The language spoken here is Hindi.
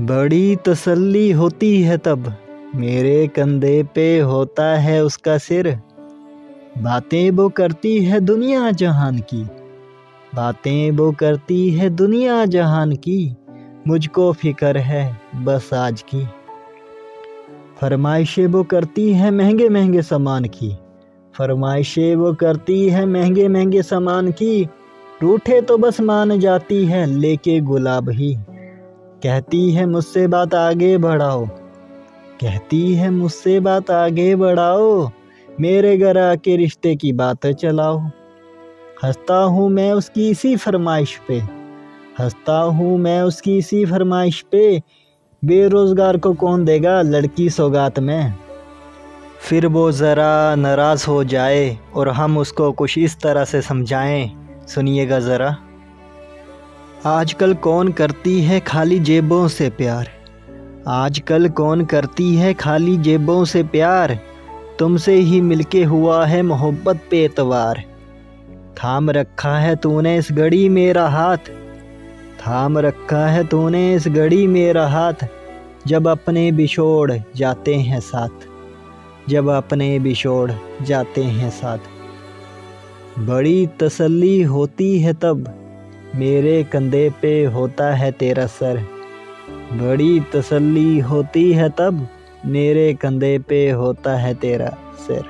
बड़ी तसल्ली होती है तब। मेरे कंधे पे होता है उसका सिर। बातें वो करती है दुनिया जहान की। बातें वो करती है दुनिया जहान की। मुझको फ़िक्र है बस आज की। फरमाइशें वो करती है महँगे महँगे सामान की। फरमाइशें वो करती है महँगे महँगे सामान की। रूठे तो बस मान जाती है लेके गुलाब ही। कहती है मुझसे बात आगे बढ़ाओ। कहती है मुझसे बात आगे बढ़ाओ। मेरे घर आके रिश्ते की बात चलाओ। हंसता हूँ मैं उसकी इसी फरमाइश पे। हंसता हूँ मैं उसकी इसी फरमाइश पे। बेरोज़गार को कौन देगा लड़की सौगात में? फिर वो ज़रा नाराज़ हो जाए और हम उसको कुछ इस तरह से समझाएँ। सुनिएगा ज़रा। आजकल कौन करती है खाली जेबों से प्यार? आजकल कौन करती है खाली जेबों से प्यार? तुमसे ही मिलके हुआ है मोहब्बत पे एतवार। थाम रखा है तूने इस घड़ी मेरा हाथ। थाम रखा है तूने इस घड़ी मेरा हाथ। जब अपने बिछोड़ जाते हैं साथ। जब अपने बिछोड़ जाते हैं साथ। बड़ी तसल्ली होती है तब। मेरे कंधे पे होता है तेरा सर। बड़ी तसल्ली होती है तब मेरे कंधे पे होता है तेरा सिर।